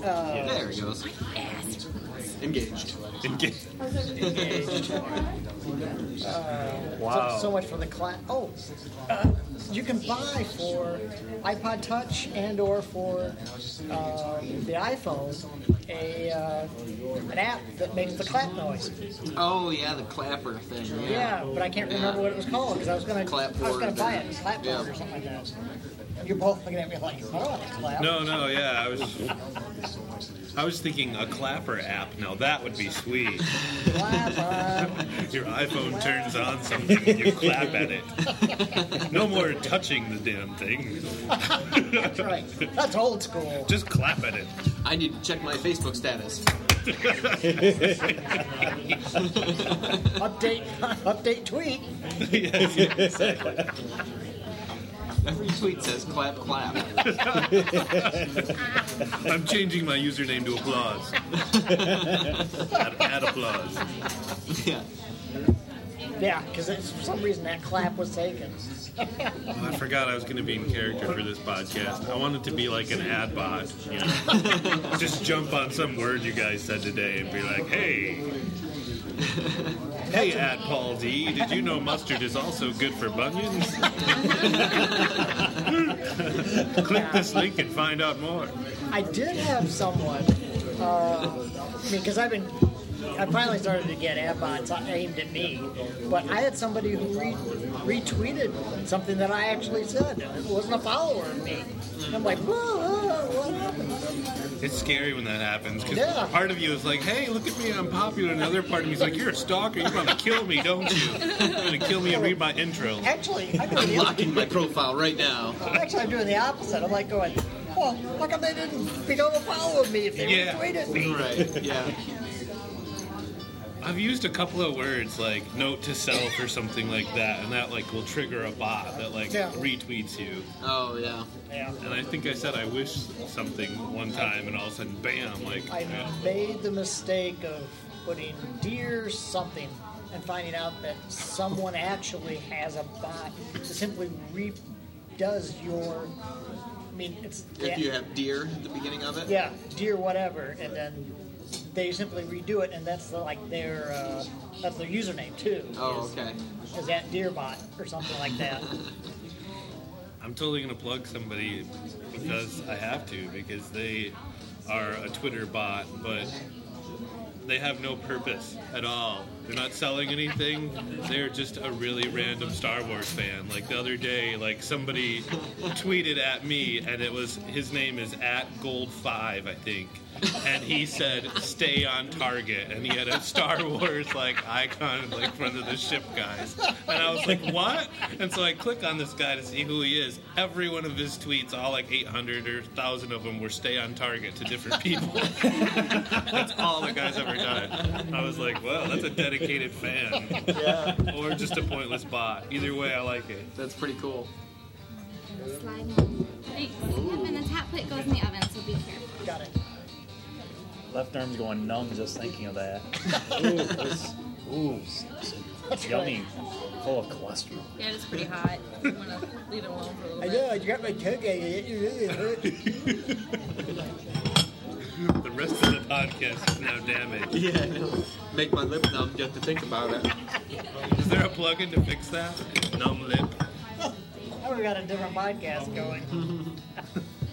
There he goes. Engaged. Engaged. Wow. So, so much for the class. Oh, uh, you can buy for iPod Touch and or for uh, the iPhone a uh, an app that makes the clap noise. Oh yeah, the clapper thing. Yeah. Yeah, but I can't remember what it was called because I was gonna I was Clapboard gonna buy or- it, clapboard yeah. or something like that. You're both looking at me like, I don't want to clap. No, no, yeah, I was. I was thinking a clapper app. Now that would be sweet. Clapper. Your iPhone turns on something and you clap at it. No more touching the damn thing. That's right. That's old school. Just clap at it. I need to check my Facebook status. Update, update tweet. yes, exactly. Every tweet says clap clap. I'm changing my username to applause. add, add applause. yeah. Yeah, because for some reason that clap was taken. Oh, I forgot I was going to be in character for this podcast. I wanted to be like an ad bot, you know, just jump on some word you guys said today and be like, "Hey, hey, ad Paul D, did you know mustard is also good for bunions? Click this link and find out more." I did have someone. Uh, I mean, because I've been, I finally started to get ad bots aimed at me, but I had somebody who re- retweeted something that I actually said. It wasn't a follower of me. I'm like, whoa, whoa, what happened? It's scary when that happens because Yeah. part of you is like, "Hey, look at me, I'm popular," and another part of me is like, "You're a stalker. You're going to kill me, don't you? You're going to kill me and read my intro." Actually, I'm I'm locking my profile right now. Actually, I'm doing the opposite. I'm like going, well, how come they didn't become a follower of me if they Yeah. retweeted me? Right. Yeah. I've used a couple of words like note to self or something like that, and that like will trigger a bot that like Yeah. retweets you. Oh yeah. Yeah. And I think I said I wish something one time, and all of a sudden, bam! Like, I yeah. made the mistake of putting dear something and finding out that someone actually has a bot that simply redoes your. I mean, it's If you have deer at the beginning of it. yeah, dear whatever, and then they simply redo it, and that's the, like their uh, that's their username too. Oh is, okay. is that Deerbot or something like that? I'm totally gonna plug somebody because I have to because they are a Twitter bot, but they have no purpose at all. They're not selling anything. They're just a really random Star Wars fan. Like the other day, like somebody tweeted at me, and it was his name is at Gold Five, I think, and he said "Stay on target," and he had a Star Wars like icon like front of the ship guys, and I was like, "What?" And so I click on this guy to see who he is. Every one of his tweets, all like 800 or 1,000 of them, were "Stay on target" to different people. That's all the guy's ever done. I was like, "Well, that's a dedicated fan." yeah. or just a pointless bot. Either way, I like it. That's pretty cool. Slide in. Thanks. Yep, and the top plate goes in the oven, so be careful. Got it. Left arm's going numb just thinking of that. Ooh, this, ooh, s- s- yummy, full of cholesterol. Yeah, it's pretty hot. I'm gonna leave it alone for a little I bit. know, you got my tongue out. It really hurt. The rest of the podcast is now damaged. Yeah. I know. Make my lip numb just to think about it. Is there a plug-in to fix that? Numb lip. Now we got a different podcast going.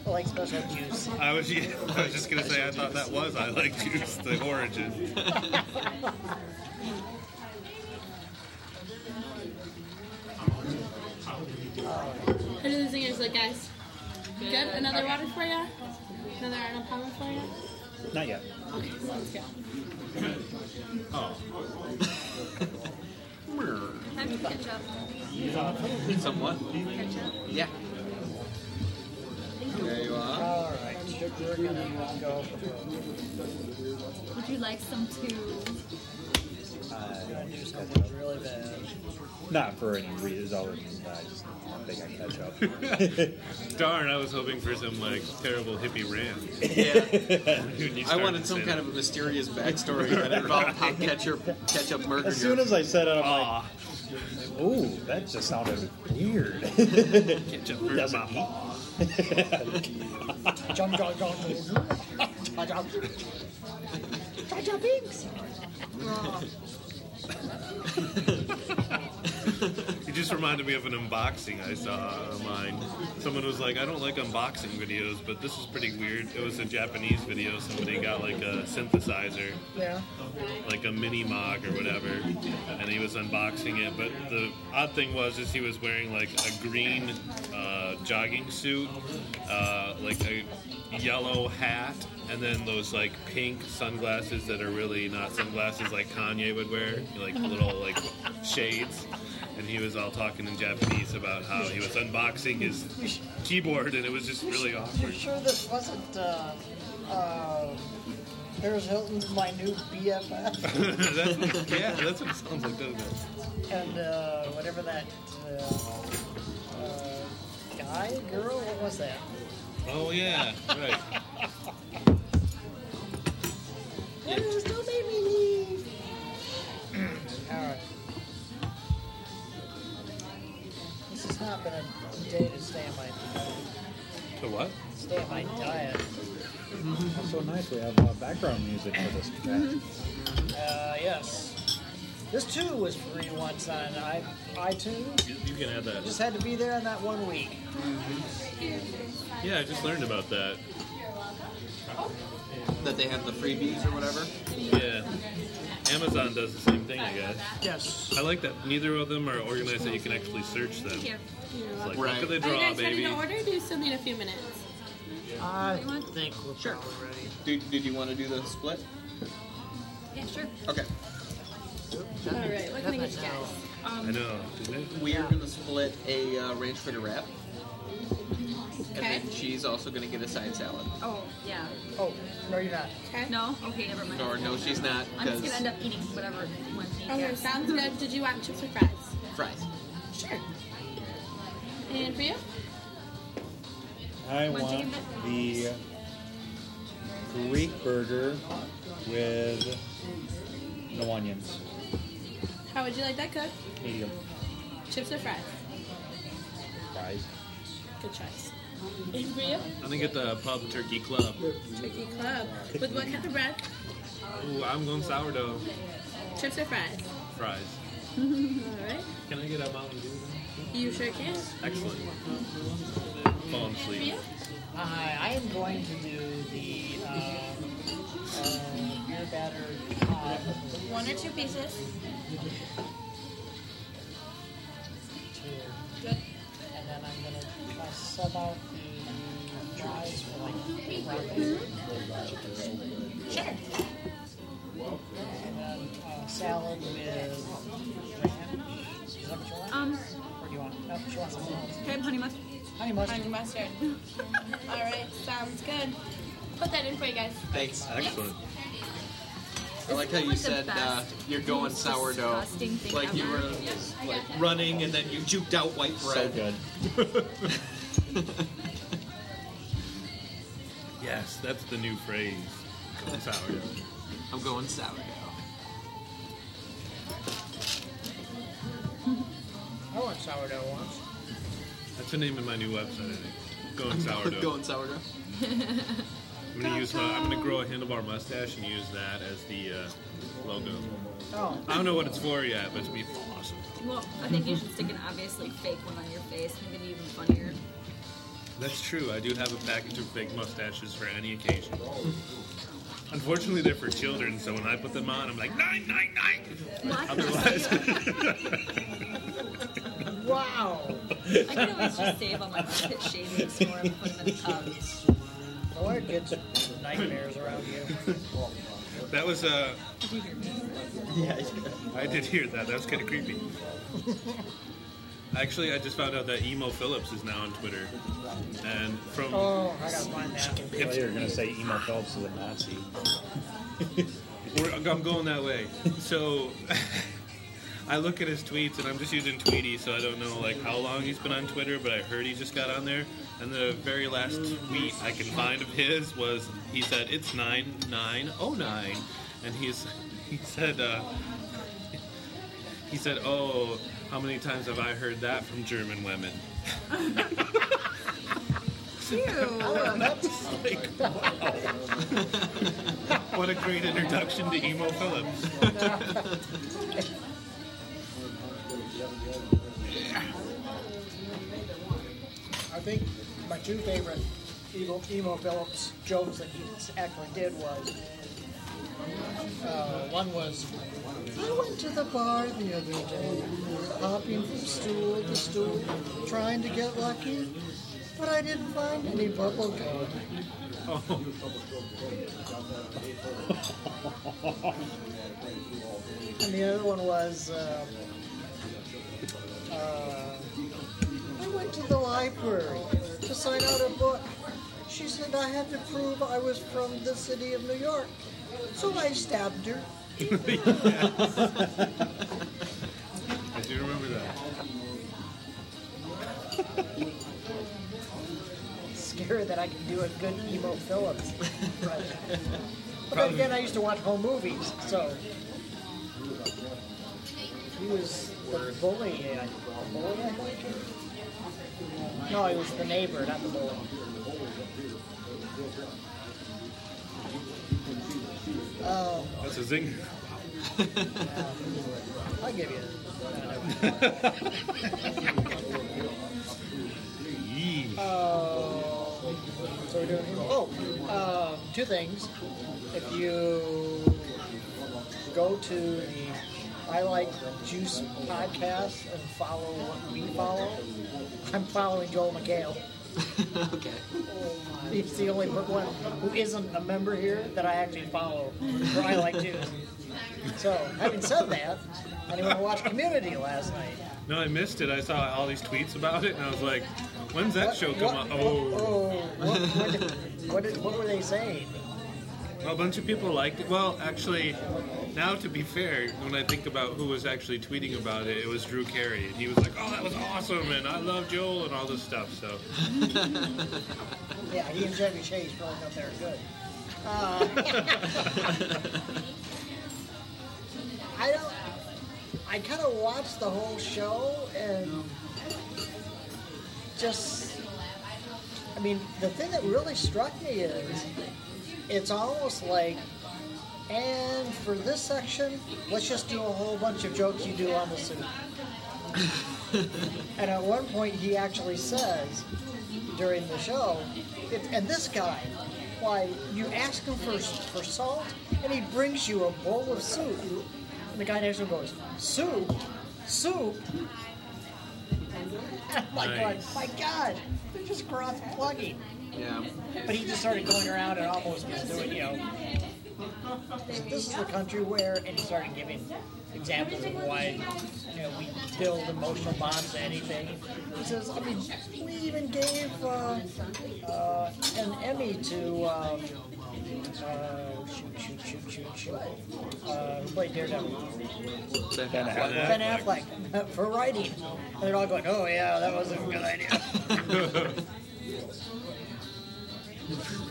I like special juice. I was, yeah, I was just gonna say I thought that was I like juice, the origin. How do the singers look, guys? Good. Another water for you. Another Arnold Palmer for you. Not yet. Okay, let's go. Have you ketchup? Somewhat. Ketchup? Yeah. There you are. All right, we're gonna go. Would you like some too? Gonna do something really bad. Not for any reasons other than I just don't think I catch up. Darn, I was hoping for some like terrible hippie rant. Yeah. When you I started wanted some saying kind of a mysterious backstory that involved how ketchup ketchup murdered as soon as I said it, I'm like, Aw, ooh, that just sounded weird. ketchup hurt Doesn't eat. Paw. Jump, jump, jump, jump. Jar Jar. Jar Jar Binks. It just reminded me of an unboxing I saw online. Someone was like, I don't like unboxing videos, but this is pretty weird. It was a Japanese video. Somebody got like a synthesizer, Yeah. like a mini Moog or whatever, and he was unboxing it. But the odd thing was, is he was wearing like a green uh, jogging suit, uh, like a yellow hat, and then those like pink sunglasses that are really not sunglasses like Kanye would wear, like little like shades. And he was all talking in Japanese about how he was unboxing his keyboard, and it was just really awkward. You sure this wasn't uh, uh, Paris Hilton's my new BFF that's yeah, that's what it sounds like, doesn't it? and uh, whatever that uh, uh, guy, girl, what was that? Oh yeah, right. Don't make me leave. All right. This has not been a day to stay on my So what? stay on my diet. That's so nice. We have uh, background music for this track. Uh, yes. This too was free once on i iTunes. You, you can add that. Just had to be there in that one week. Yeah, I just learned about that. That they have the freebies or whatever. Yeah. Amazon does the same thing, I guess. Yes. I like that neither of them are organized that you can actually search them. Here. It's like, Right. look at the Are you draw, guys ready baby. to order? Do you still need a few minutes? I think we're probably ready. Did, did you want to do the split? Yeah, sure. Okay. All right. What can I get you guys? I Um, know, isn't? We are going to split a uh, ranch fritter wrap. And then she's also going to get a side salad. Oh, yeah. Oh, no, you're not. okay. No? Okay, never mind. Or no, she's not I'm just gonna end up eating whatever one thing. Okay, sounds good. Did you want chips or fries? fries. Sure. And for you? I Want want the Greek burger with no onions. How would you like that cooked? Medium Chips or fries? fries. Good choice. And for you? I'm gonna get the Pub Turkey Club. Turkey club. With what kind of bread? Ooh, I'm going sourdough. Chips or fries? Fries. All right. Can I get a Mountain Dew? You sure can. Excellent. Falling For asleep. you? I, I am going to do the uh, uh, beer battered cod. One or two pieces. Going to uh, sub out the fries for like broccoli. Sure. And then uh, salad with ranch. Is that what you want? Um, or do you want? No, she wants something else. okay, honey mustard. Honey mustard. Honey mustard. All right. Sounds good. Put that in for you guys. Thanks. Excellent. I like how you like said uh, you're going sourdough. thing Like you ever. were like running and then you juked out white bread. So good. Yes, that's the new phrase. Going sourdough. I'm going sourdough. I want sourdough once. That's the name of my new website, I think. Going sourdough. going sourdough. I'm gonna use my, I'm gonna grow a handlebar mustache and use that as the uh, logo. Oh, I don't know what it's for yet, but it's gonna be awesome. Well, I think you should stick an obviously fake one on your face. Make it even funnier. That's true. I do have a package of fake mustaches for any occasion. Unfortunately, they're for children, so when I put them on, I'm like nine, nine, nine. Otherwise, wow. I can always just save on my pit shavings for him and put them in a tub. No wonder kids nightmares around you. that was uh, Yeah. I did hear that. That was kind of creepy. Actually, I just found out that Emo Phillips is now on Twitter, and from Oh, I gotta find that. I thought you were gonna say emo Phelps is a Nazi. We're, I'm going that way. So I look at his tweets, and I'm just using Tweetie, so I don't know like how long he's been on Twitter, but I heard he just got on there. And the very last tweet I can find of his was he said it's nine nine oh nine, and he's he said uh, he said oh how many times have I heard that from German women? Like, wow. what a great introduction to Emo Phillips. I think my two favorite Emo, Emo Phillips jokes that he actually did was uh, one was I went to the bar the other day, hopping from stool to stool, trying to get lucky, but I didn't find any bubble gum. and the other one was uh, uh, I went to the library to sign out a book. She said I had to prove I was from the city of New York. So I stabbed her. I do remember that. Scared that I can do a good emo Phillips. But, but then again, I used to watch home movies, so he was the bully. uh, bully, I think. No, he was the neighbor, not the bully. Um, That's a zinger. I'll give you. Yee. Uh, so we're doing. Oh, um, two things. If you go to the I Like Juice podcast and follow what we follow, I'm following Joel McHale. okay. Oh He's the only one who isn't a member here that I actually follow for I Like Juice. So, having said that, anyone who watched Community last night? No, I missed it. I saw all these tweets about it, and I was like, "When's that show come What- on?" what- Oh, oh, what, what, did- what, did- what were they saying? a bunch of people liked it. Well, actually, now to be fair, when I think about who was actually tweeting about it, it was Drew Carey, and he was like, "Oh, that was awesome," and I love Joel and all this stuff. So, Yeah, he and Chevy Chase thought they were good. Uh, I don't. I kind of watched the whole show and just. I mean, the thing that really struck me is it's almost like, and for this section, let's just do a whole bunch of jokes you do on the suit. and at one point, he actually says during the show, it, and this guy, why you ask him for for salt, and he brings you a bowl of soup. And the guy next to him goes, soup, soup. And I'm like, going, my God, they're just cross plugging. Yeah. But he just started going around and almost was doing, you know, this is the country where, and he started giving examples of why, you know, we build emotional bonds to anything. He says, I mean, we even gave uh, uh, an Emmy to, um, uh, shoot, shoot, shoot, shoot, shoot, uh, who played Daredevil? Ben Ben Affleck. Ben Affleck for writing. And they're all going, oh yeah, that wasn't a good idea.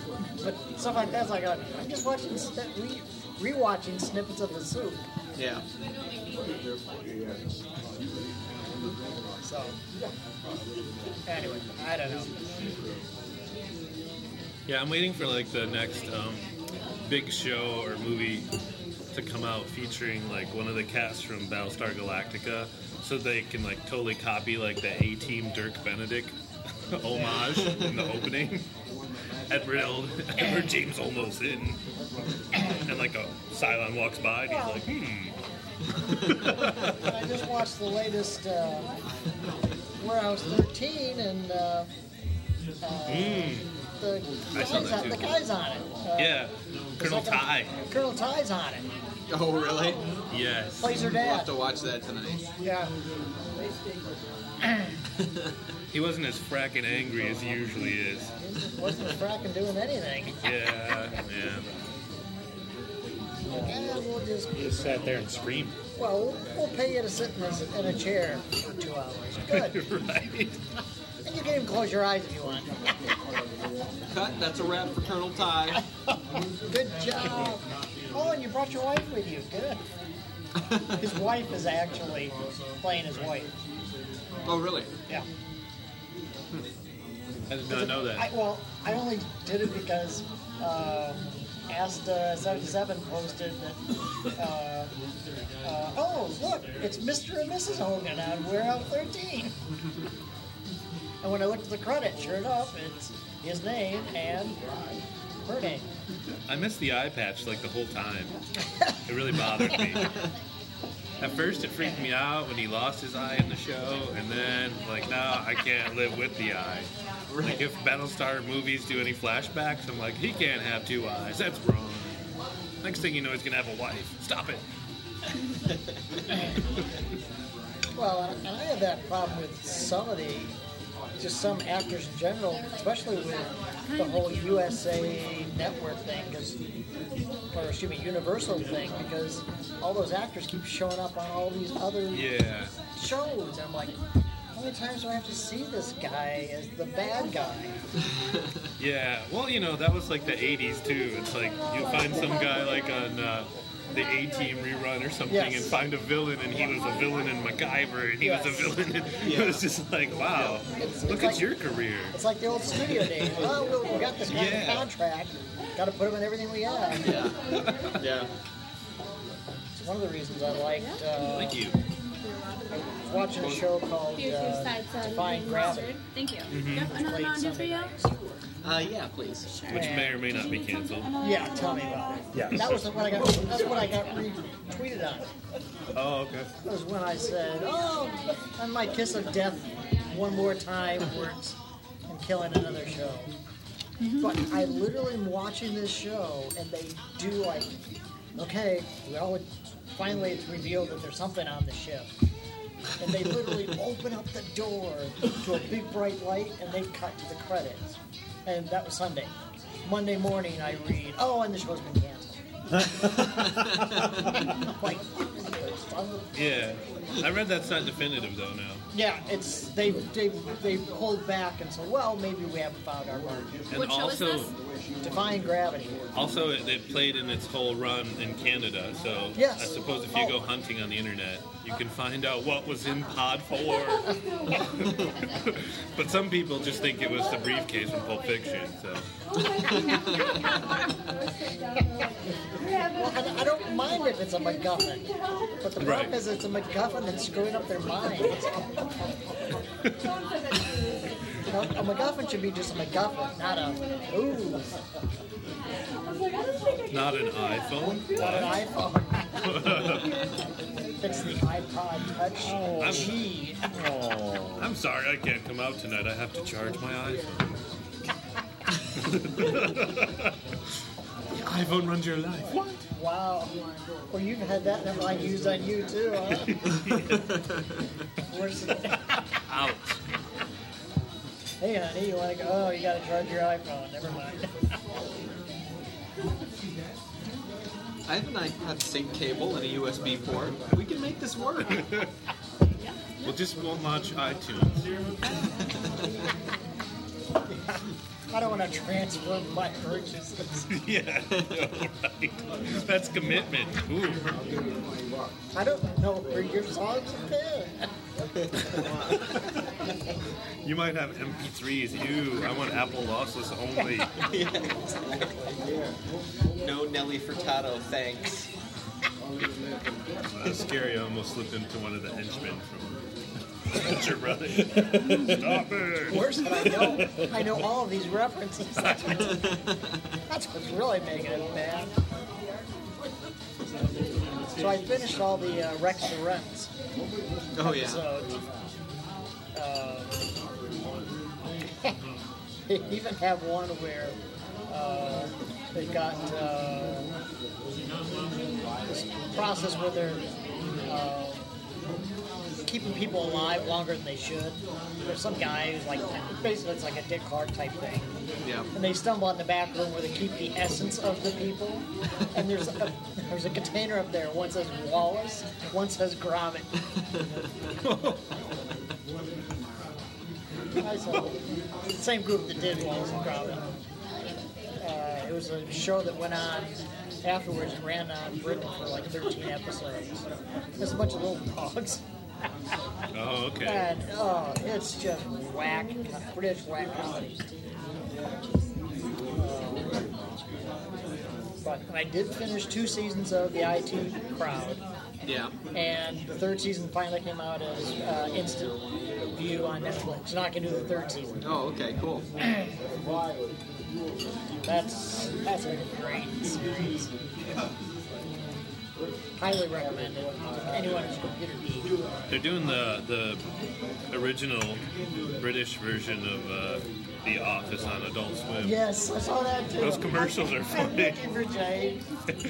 but stuff like that's like, uh, I'm just watching, re- rewatching snippets of the soup. Yeah. So, anyway, I don't know. yeah, I'm waiting for like the next um, big show or movie to come out featuring like one of the casts from Battlestar Galactica, so they can like totally copy like the A Team Dirk Benedict homage in the opening. Edward, El- Edward James Olmos and like a Cylon walks by and he's like, hmm. I just watched the latest uh, Warehouse 13, and uh, uh, Mm. the, I saw guy's that on, the guy's on it. Uh, Yeah, Colonel second- Tigh. Colonel Tigh's on it. Oh, really? Yes. Plays her dad. We'll have to watch that tonight. Yeah. He wasn't as fracking angry as he usually is. He Wasn't fracking doing anything. Yeah, yeah. Yeah, we'll just, Just sat there and screamed. well, we'll pay you to sit in a, in a chair for two hours. Good. right. And you can even close your eyes if you want. Cut. That's a wrap for Colonel Tigh. Good job. Oh, and you brought your wife with you. Good. His wife is actually playing his wife. Oh, really? Yeah. I did not know I, that. well, I only did it because um, Asta seventy seven posted that. Uh, uh, oh, look, it's Mr. and Mrs. Hogan on Out thirteen. and when I looked at the credit, sure enough, it's his name and her name. I missed the eye patch like the whole time. It really bothered me. At first, it freaked me out when he lost his eye in the show, and then, like, now I can't live with the eye. Like, if Battlestar movies do any flashbacks, I'm like, he can't have two eyes. That's wrong. Next thing you know, he's gonna have a wife. Stop it. Well, and I have that problem with some of the, just some actors in general, especially with the whole USA Network thing, because, or excuse me, Universal thing, because all those actors keep showing up on all these other Yeah. shows. And I'm like, how many times do I have to see this guy as the bad guy? Yeah, well, you know, that was like the 80s too. It's like you find some guy like on uh, the A Team rerun or something Yes. and find a villain, and he was a villain in MacGyver, and he was a villain. In, It was just like, wow, It's- look it's at like- your career. It's like the old studio days. Oh, we we got this guy Yeah. contract. Got to put him in everything we have. Yeah. Yeah. It's one of the reasons I liked. Uh, Thank you. I was watching a show called Here's uh, side salad Defying Gravity. Thank you. Yep, another Late Mountain for you? Nights. Uh, yeah, please. Which may or may not be canceled. Yeah, tell me about it. Yeah. That was when I got. That's when I got retweeted on. Oh, okay. That was when I said, "Oh, on my kiss of death, one more time works and killing another show." But I literally am watching this show, and they do like, okay, we all finally it's revealed that there's something on the ship, and they literally open up the door to a big bright light, and they cut to the credits, and that was Sunday. Monday morning, I read, oh, and the show's been canceled. like, Yeah, I read that's not definitive though now. yeah, it's they they they pulled back and said, well, maybe we haven't found our mark. And What show is also, this? Defying gravity. also it, it played in its whole run in Canada. So Yes. I suppose if you Oh. go hunting on the internet, you can find out what was in Pod Four. but some people just think it was the briefcase from Pulp Fiction. So Well, I, I don't mind if it's a MacGuffin, but the problem Right. is it's a MacGuffin that's screwing up their minds. a MacGuffin should be just a MacGuffin, not a ooh, not an iPhone. not an iPhone. it's the iPod Touch I'm- G. Oh. I'm sorry, I can't come out tonight. I have to charge my iPhone. iPhone runs your life. What? Wow. Well, you've had that line used on you too, huh? Ouch. Hey, honey, you want to go? Oh, you got to charge your iPhone. Never mind. I have an iPod sync cable and a USB port. We can make this work. Well, just won't launch iTunes. I don't want to transfer my purchases. yeah, right. That's commitment. Ooh. I don't know where your songs have been. You might have MP3s. Ew, I want Apple lossless only. No Nelly Furtado, thanks. That's scary. I almost slipped into one of the henchmen from Adventure Brothers. Stop it! Worse than I know. I know all of these references. That's what's, that's what's really making it bad. So I finished all the uh, Rex the Runt Oh yeah. episodes. Uh, they even have one where uh, they've got uh, this process where they're uh, keeping people alive longer than they should. There's some guy who's like, basically it's like a Dick Clark type thing. Yeah. And they stumble in the back room where they keep the essence of the people. And there's a, there's a container up there. One says Wallace, one says Gromit. I saw the same group that did Wallace and Gromit. Uh, it was a show that went on afterwards. It ran on Britain for like 13 episodes. There's a bunch of little dogs. Oh, okay. And oh, it's just whack, British whack comedy. But I did finish two seasons of the IT Crowd, Yeah. and the third season finally came out as uh, instant view on Netflix. Not gonna do the third season. Oh, okay, cool. That's that's a great series. Highly recommend it. Anyone who's computer geek. They're doing the the original British version of uh, The Office on Adult Swim. Yes, I saw that too. Those commercials are funny. for Jay.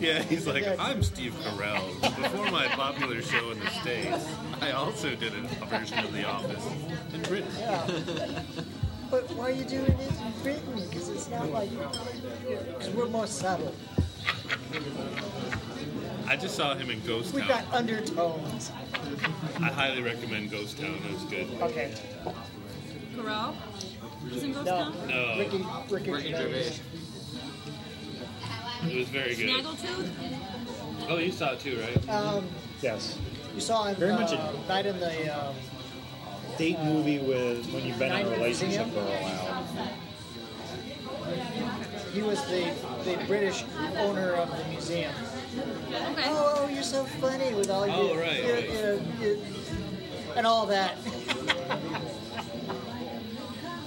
Yeah, he's like, I'm Steve Carell. Before my popular show in the States, I also did a version of The Office in Britain. Yeah. But why are you doing it in Britain? Because it's not like because we're more subtle. I just saw him in Ghost Town. We've got undertones. I highly recommend Ghost Town. It was good. Okay. Carell? He's in Ghost No. Town? No, Ricky, Ricky, Ricky Gervais. Gervais. it was very good. Snaggletooth? Oh, you saw it too, right? Um, Yes. you saw him Very uh, much a- night in the um, Date movie with when you've been in a relationship for a while. he was the the British owner of the museum. Okay. Oh, you're so funny with all Oh, right, your, right. your- your- and all that.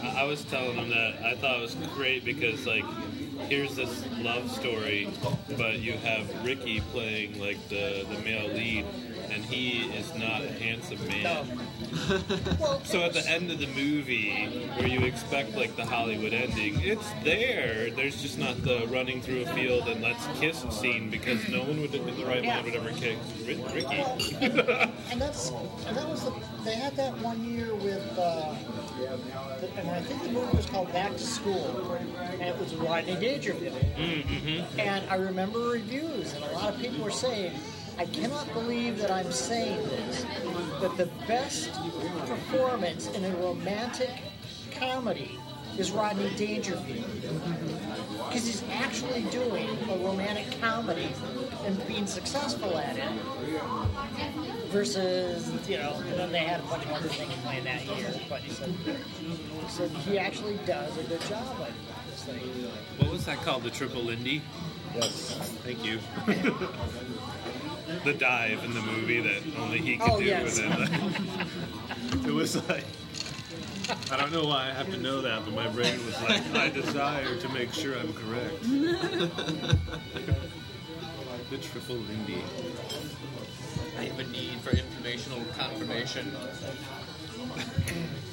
I I was telling him that I thought it was great because like here's this love story, but you have Ricky playing like the the male lead, and he is not a handsome man. So at the end of the movie, where you expect like the Hollywood ending, it's there. There's just not the running through a field and let's kiss scene because no one would, the right man would ever kiss Ri- Ricky. and that's and that was the they had that one year with uh, and I think the movie was called Back to School, and it was Rodney Dangerfield. Mm-hmm. And I remember reviews, and a lot of people were saying, "I cannot believe that I'm saying this, but the best performance in a romantic comedy is Rodney Dangerfield." Because he's actually doing a romantic comedy and being successful at it versus you know, and then they had a bunch of other things playing that year. But he said, he said he actually does a good job at this thing. What was that called? The Triple Lindy? Yes. Thank you. the dive in the movie that only he could Oh, do. yes. And then the, it was like, I don't know why I have to know that, but my brain was like, I desire to make sure I'm correct. the Triple Lindy. I have a need for informational confirmation.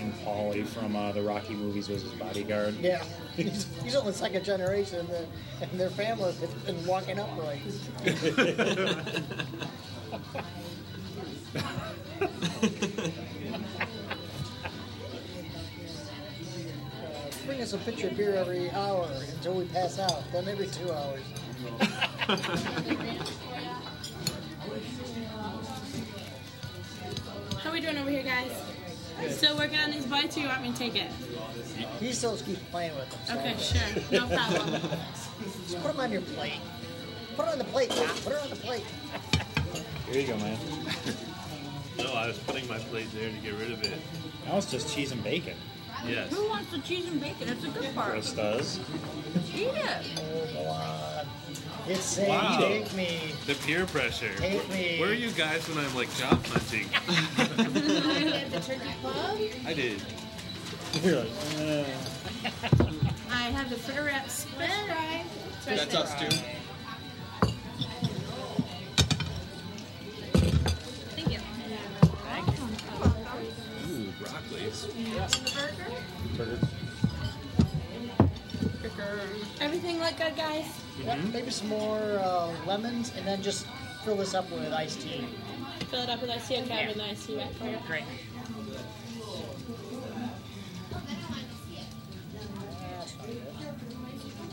And Paulie from uh, the Rocky movies was his bodyguard. Yeah, he's, he's only second generation, and, the, and their family has been walking upright. Uh, bring us a pitcher of beer every hour until we pass out, then every two hours. How we doing over here, guys? Still working on these bites, or you want me to take it? He still keeps playing with them. So Okay, sure, no problem. Just put them on your plate. Put it on the plate, Doc. Put it on the plate. Here you go, man. No, I was putting my plate there to get rid of it. Now it's just cheese and bacon. Yes. Who wants the cheese and bacon? It's a good part. Chris does. Eat it. Oh, go on. It's saying, Wow. take me. The peer pressure. Take me. Where are you guys when I'm like job hunting? At the turkey club. I did. You're like, uh, I have the fritter wrap spit fry. That's us too. Thank you. Ooh, broccoli. burger. Everything look good, guys? Yep, maybe some more uh, lemons, and then just fill this up with iced tea. Fill it up with ice tea. Okay, I have an ice tea back for you. Great.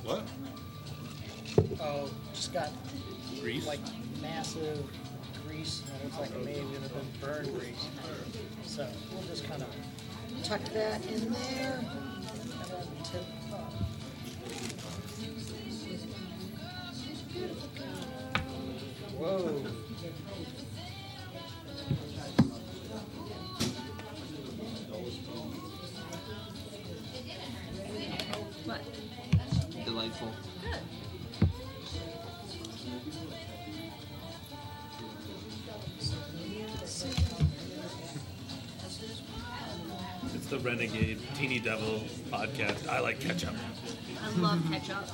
What? Oh, just got Grease? like massive grease. and It looks like it may have even been burned grease. So we'll just kind of tuck that in there. And then tip Delightful. Good. It's the Renegade Teeny Devil podcast. I like ketchup. I love ketchup.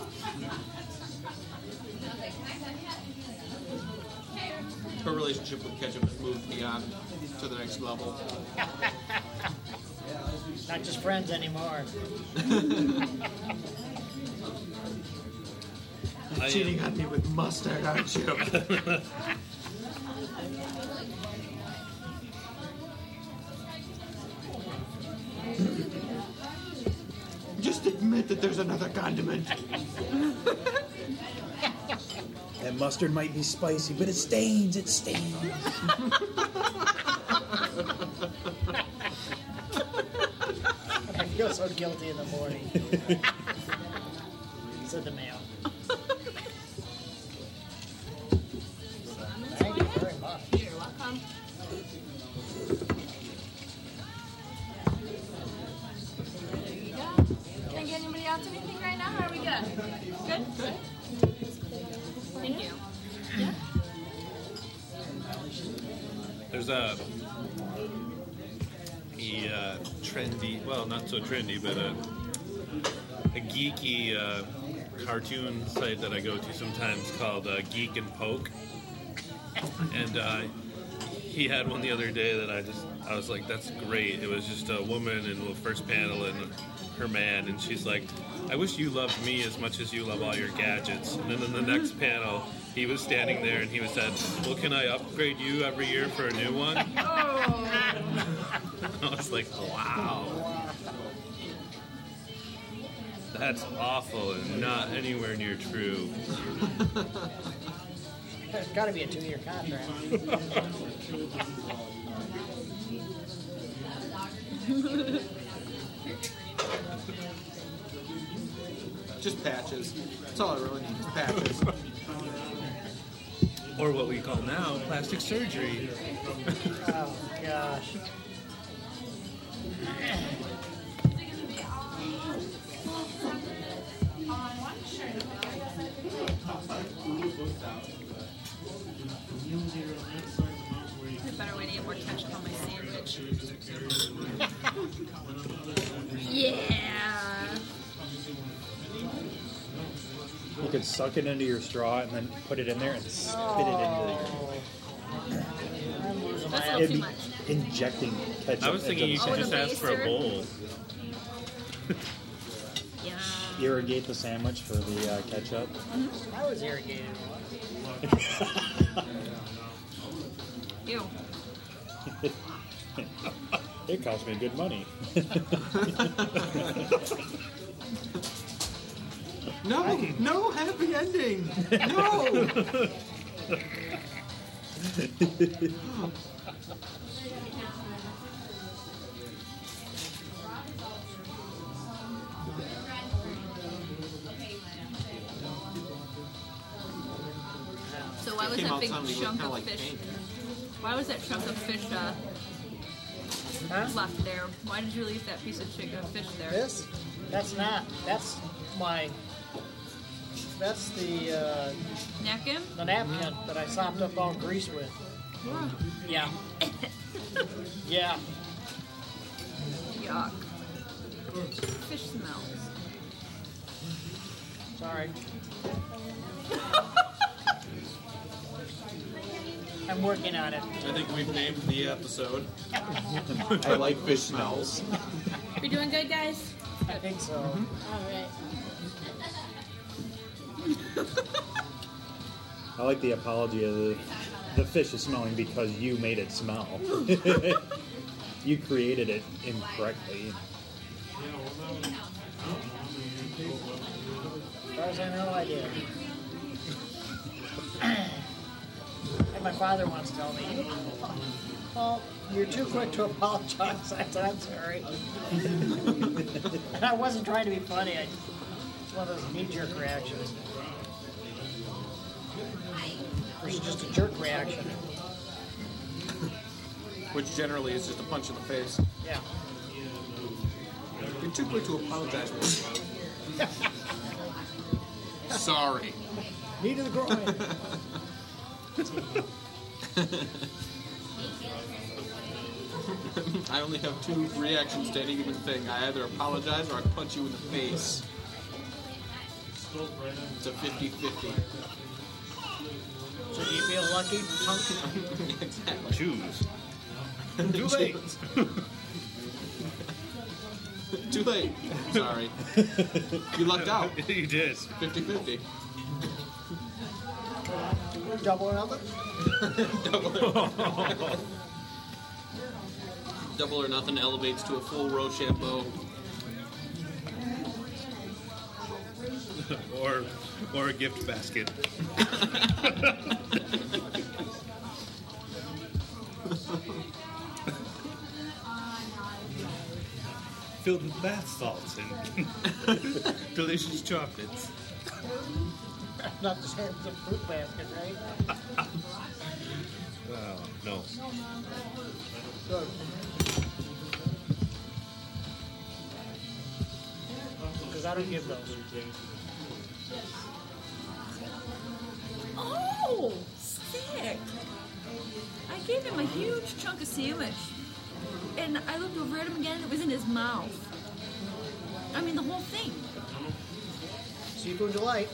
Her relationship with ketchup has moved beyond to the next level. Not just friends anymore. I, Cheating on me with mustard, aren't you? mustard might be spicy, but it stains. It stains. I feel so guilty in the morning. Said the male. Cartoon site that I go to sometimes called uh, Geek and Poke. And uh, he had one the other day that I just, I was like, that's great. It was just a woman in the first panel and her man, and she's like, I wish you loved me as much as you love all your gadgets. And then in the next panel, he was standing there and he was said, Well, can I upgrade you every year for a new one? I was like, wow. That's awful and not anywhere near true. There's got to be a two-year contract. Just patches. That's all I really need is patches. Or what we call now plastic surgery. Oh gosh. More ketchup on my sandwich. yeah. You could suck it into your straw and then put it in there and spit it into I'm losing my That's a your. little too much. injecting ketchup. I was thinking you into should Oh, just ask for a bowl. Yeah. irrigate the sandwich for the uh, ketchup. I was irrigated. Ew. It cost me good money. No, no happy ending. No. So why was that big chunk kinda fish? Why was that chunk of fish uh, Huh? left there? Why did you leave that piece of chicken fish there? This? That's not. That's my. That's the uh, Napkin? the napkin that I sopped up all grease with. Yeah. yeah. Yuck. Fish smells. Sorry. I'm working on it. I think we've named the episode. I like fish smells. We're doing good, guys? I think so. All right. I like the apology of the, the fish is smelling because you made it smell. you created it incorrectly. As far as I know, I did. My father once told me, "Well, you're too quick to apologize." I said, "I'm sorry." and I wasn't trying to be funny. I, it's one of those knee-jerk reactions. It's just a jerk reaction. Which generally is just a punch in the face. Yeah. You're too quick to apologize. sorry. Knee to the groin. I only have two reactions to any given thing. I either apologize or I punch you in the face. It's a 50-50. So do you feel lucky, punk? exactly. Choose. Too late. Too late. Sorry. You lucked out. you did. 50-50. Double or nothing? Double or nothing elevates to a full Rochambeau. or or a gift basket. Filled with bath salts and delicious chocolates. Not the same as a fruit basket, right? Oh, no. Good. Because I don't give those. Oh, sick! I gave him a huge chunk of sandwich. And I looked over at him again and it was in his mouth. I mean, the whole thing. Seafood delight.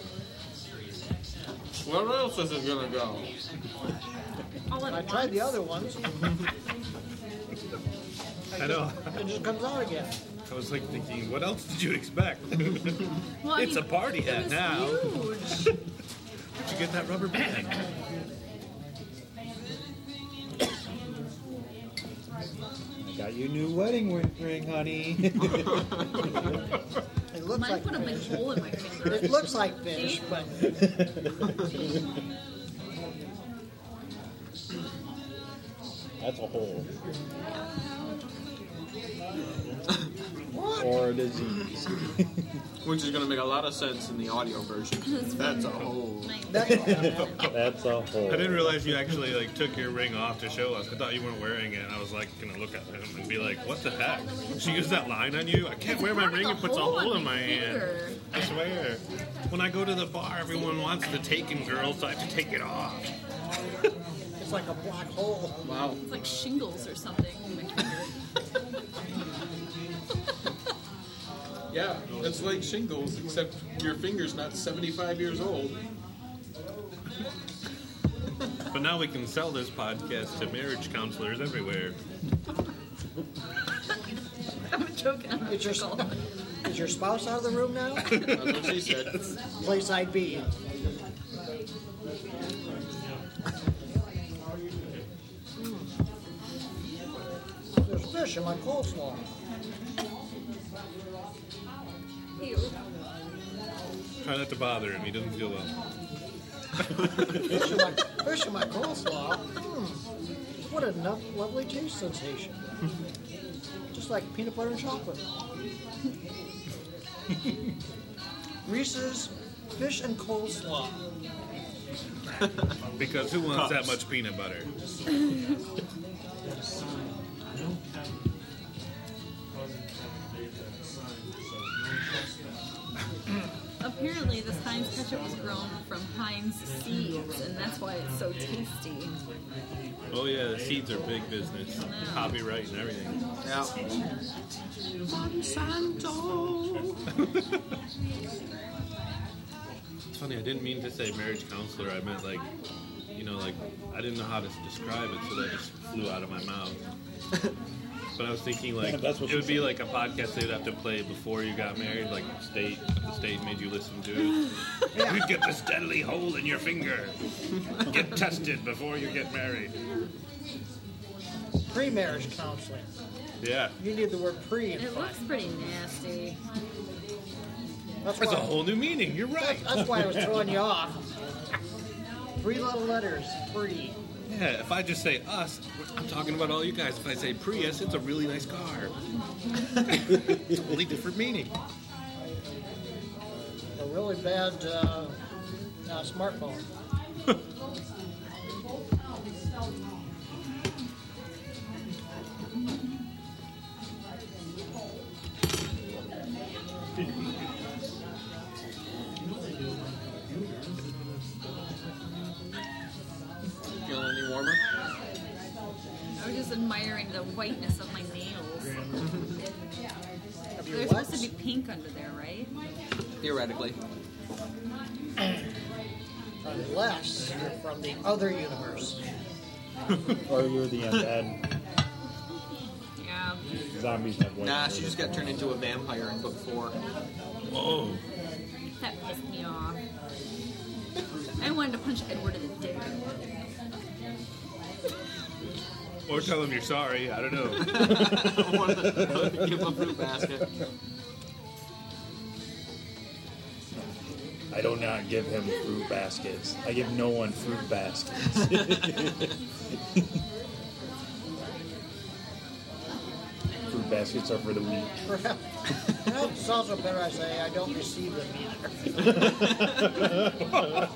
Where else is it gonna go? I tried the other ones. I know. It just comes out again. I was like thinking, what else did you expect? Well, I it's a mean, party it hat was now. huge. Where'd you get that rubber band? Got you a new wedding ring, honey. It looks Mine like put a big fish. hole in my finger. It looks like fish, but That's a hole. what? Or a disease. Which is gonna make a lot of sense in the audio version. That's a whole. That's That's a hole. I didn't realize you actually like took your ring off to show us. I thought you weren't wearing it. and I was like gonna look at him and be like, "What the heck?" She used that line on you. I can't wear my ring. It puts a hole in my hand. I swear. When I go to the bar, everyone wants the taken girl, so I have to take it off. It's like a black hole. Wow. It's like shingles or something Yeah, it's like shingles, except your finger's not 75 years old. But now we can sell this podcast to marriage counselors everywhere. I'm joking. I'm Is your, is your spouse out of the room now? That's what she said. Place I'd be. There's fish in my coleslaw. Try not to bother him. He doesn't feel well. Fish in my, fish in my coleslaw. Hmm. What a no- lovely taste sensation. Just like peanut butter and chocolate. Reese's fish and coleslaw. Because who wants that much peanut butter? Apparently, this Heinz ketchup was grown from Heinz seeds, and that's why it's so tasty. Oh yeah, the seeds are big business. Copyright and everything. Yeah. Monsanto. It's funny, I didn't mean to say marriage counselor. I meant like, you know, like I didn't know how to describe it, so that just flew out of my mouth. But I was thinking like That's what it would she be like a podcast they'd have to play before you got married, like state the state made you listen to it. You'd get this deadly hole in your finger. Get tested before you get married. Pre-marriage counseling. Yeah. You need the word pre in It front. looks pretty nasty. That's That's a why, whole new meaning. You're right. that's why I was throwing you off. Three little letters, pre. Yeah, if I just say us, I'm talking about all you guys. If I say Prius, it's a really nice car. totally different meaning. A really bad uh, uh, smartphone. Theoretically. Unless you're from the other universe. Or you're the undead. Yeah. Zombies have white. Nah, she just got turned into a vampire in book four. Whoa. That pissed me off. I wanted to punch Edward in the dick. Or tell him you're sorry. I don't know. Give him a fruit basket. Do not give him fruit baskets. I give no one fruit baskets. fruit baskets are for the weak. Perhaps. no, it's also better I say I don't receive them either.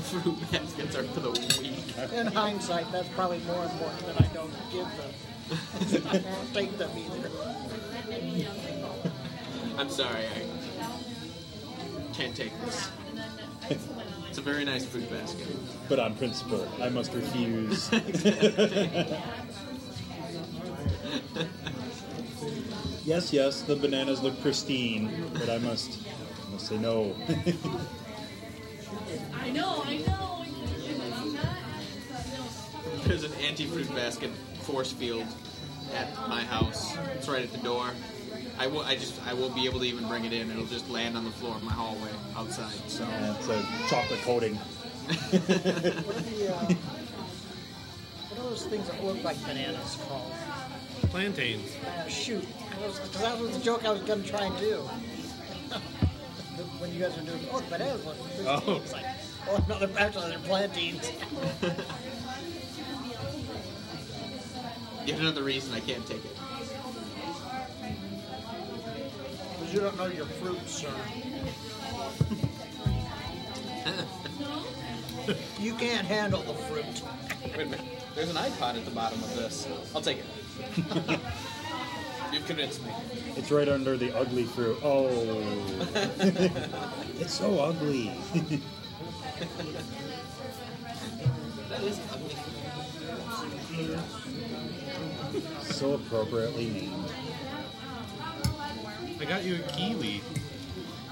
fruit baskets are for the weak. In hindsight, that's probably more important that I don't give them. I don't take them either. I'm sorry, I can't take this. It's a very nice fruit basket. But on principle, I must refuse. yes, yes, the bananas look pristine, but I must, I must say no. I know, I know. There's an anti-fruit basket force field at my house. It's right at the door. I will. I just. I won't be able to even bring it in. It'll just land on the floor of my hallway outside. So And it's a chocolate coating. What are the, uh, what are those things that look like bananas called? Plantains. Uh, shoot, because that was the joke I was going to try and do. when you guys are doing, oh, bananas look like Oh. It's like, oh, no, they're actually they're plantains. yet another reason I can't take it. You don't know your fruit, sir. you can't handle the fruit. Wait a minute. There's an iPod at the bottom of this. I'll take it. You've convinced me. It's right under the ugly fruit. Oh, it's so ugly. That is ugly. so appropriately named. I got you a kiwi.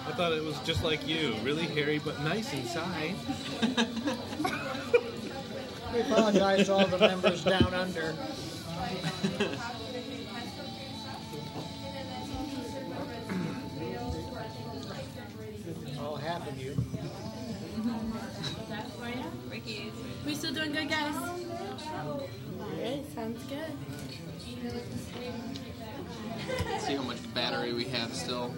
I thought it was just like you, really hairy but nice inside. We apologize to all the members down under. all half of you. Ricky. We still doing good, guys? Okay, sounds good. Let's see how much battery we have still.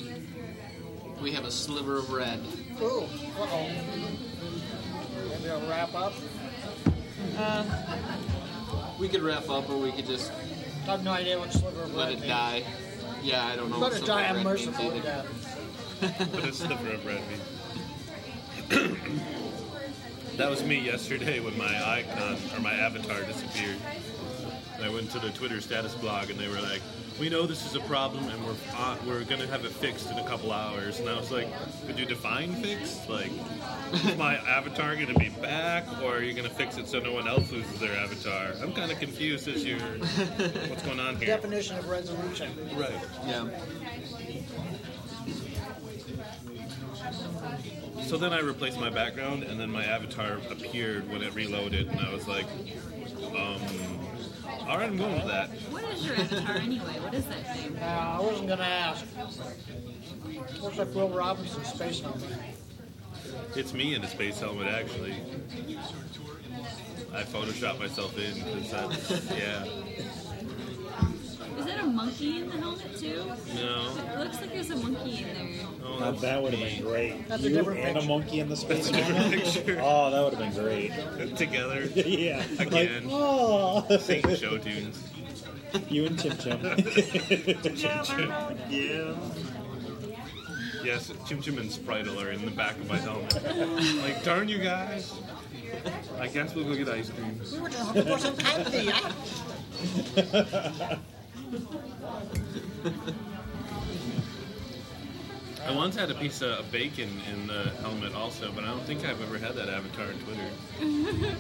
We have a sliver of red. Ooh, uh-oh. Maybe I'll wrap up. Uh, we could wrap up, or we could just I have no idea what sliver of red. let it means. die. Yeah, I don't know. Let it die of a red means merciful either. death. But a sliver of red meat. that was me yesterday when my icon or my avatar disappeared. And I went to the Twitter status blog and they were like, "We know this is a problem and we're uh, we're gonna have it fixed in a couple hours." And I was like, "Could you define fixed? Like, is my avatar gonna be back, or are you gonna fix it so no one else loses their avatar?" I'm kind of confused as to what's going on here. Definition of resolution. Right. Yeah. So then I replaced my background, and then my avatar appeared when it reloaded, and I was like, um, all right, I'm going with that. What is your avatar anyway? What is that thing? Uh, I wasn't going to ask. Looks like Will Robinson space helmet. It's me in a space helmet, actually. I photoshopped myself in because that's yeah. Is that a monkey in the helmet too? No, It looks like there's a monkey in there. Oh, no, Now, that's that would have been great. That's a you different and picture. a monkey in the space Different helmet. picture Oh, that would have been great. together. yeah. Again. Like, oh. Singing show tunes. you and Chim Chim. Chim Chim. Yeah. Yes, Chim Chim and Spritle are in the back of my helmet. like, darn you guys. I guess we'll go get ice cream. We were talking for some candy. I- I once had a piece of bacon in the helmet also, but I don't think I've ever had that avatar on Twitter.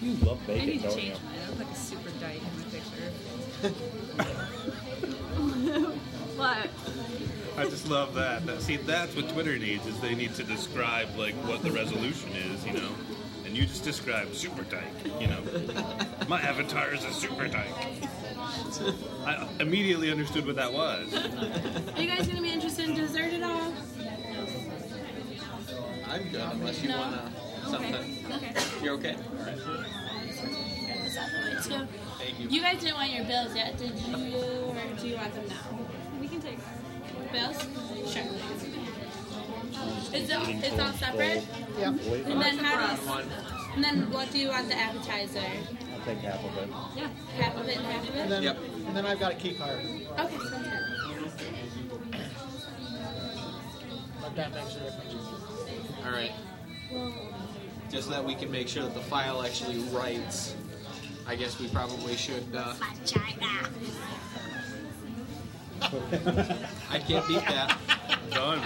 You love I bacon, need to don't you? change mine. I look like a super dyke in my picture. what? I just love that. that. See, that's what Twitter needs is they need to describe like what the resolution is, you know. And you just described super dyke, you know. My avatar is a super dyke. I immediately understood what that was. Are you guys gonna be interested in dessert at all? I'm good unless you No. wanna something. Okay. You're okay. All right. Get this out of the way too. Thank you. You guys didn't want your bills yet, did you? Or do you want them now? We can take. Bills? Sure. Is it, it's all separate? Yep. And then how Brown do you, and then what do you want the appetizer? I'll take half of it. Yeah. Half of it and half of And it? then, Yep. and then I've got a key card. Okay, sounds good. But that makes a difference. All right. Just so that we can make sure that the file actually writes. I guess we probably should. Uh, I can't beat that. Done.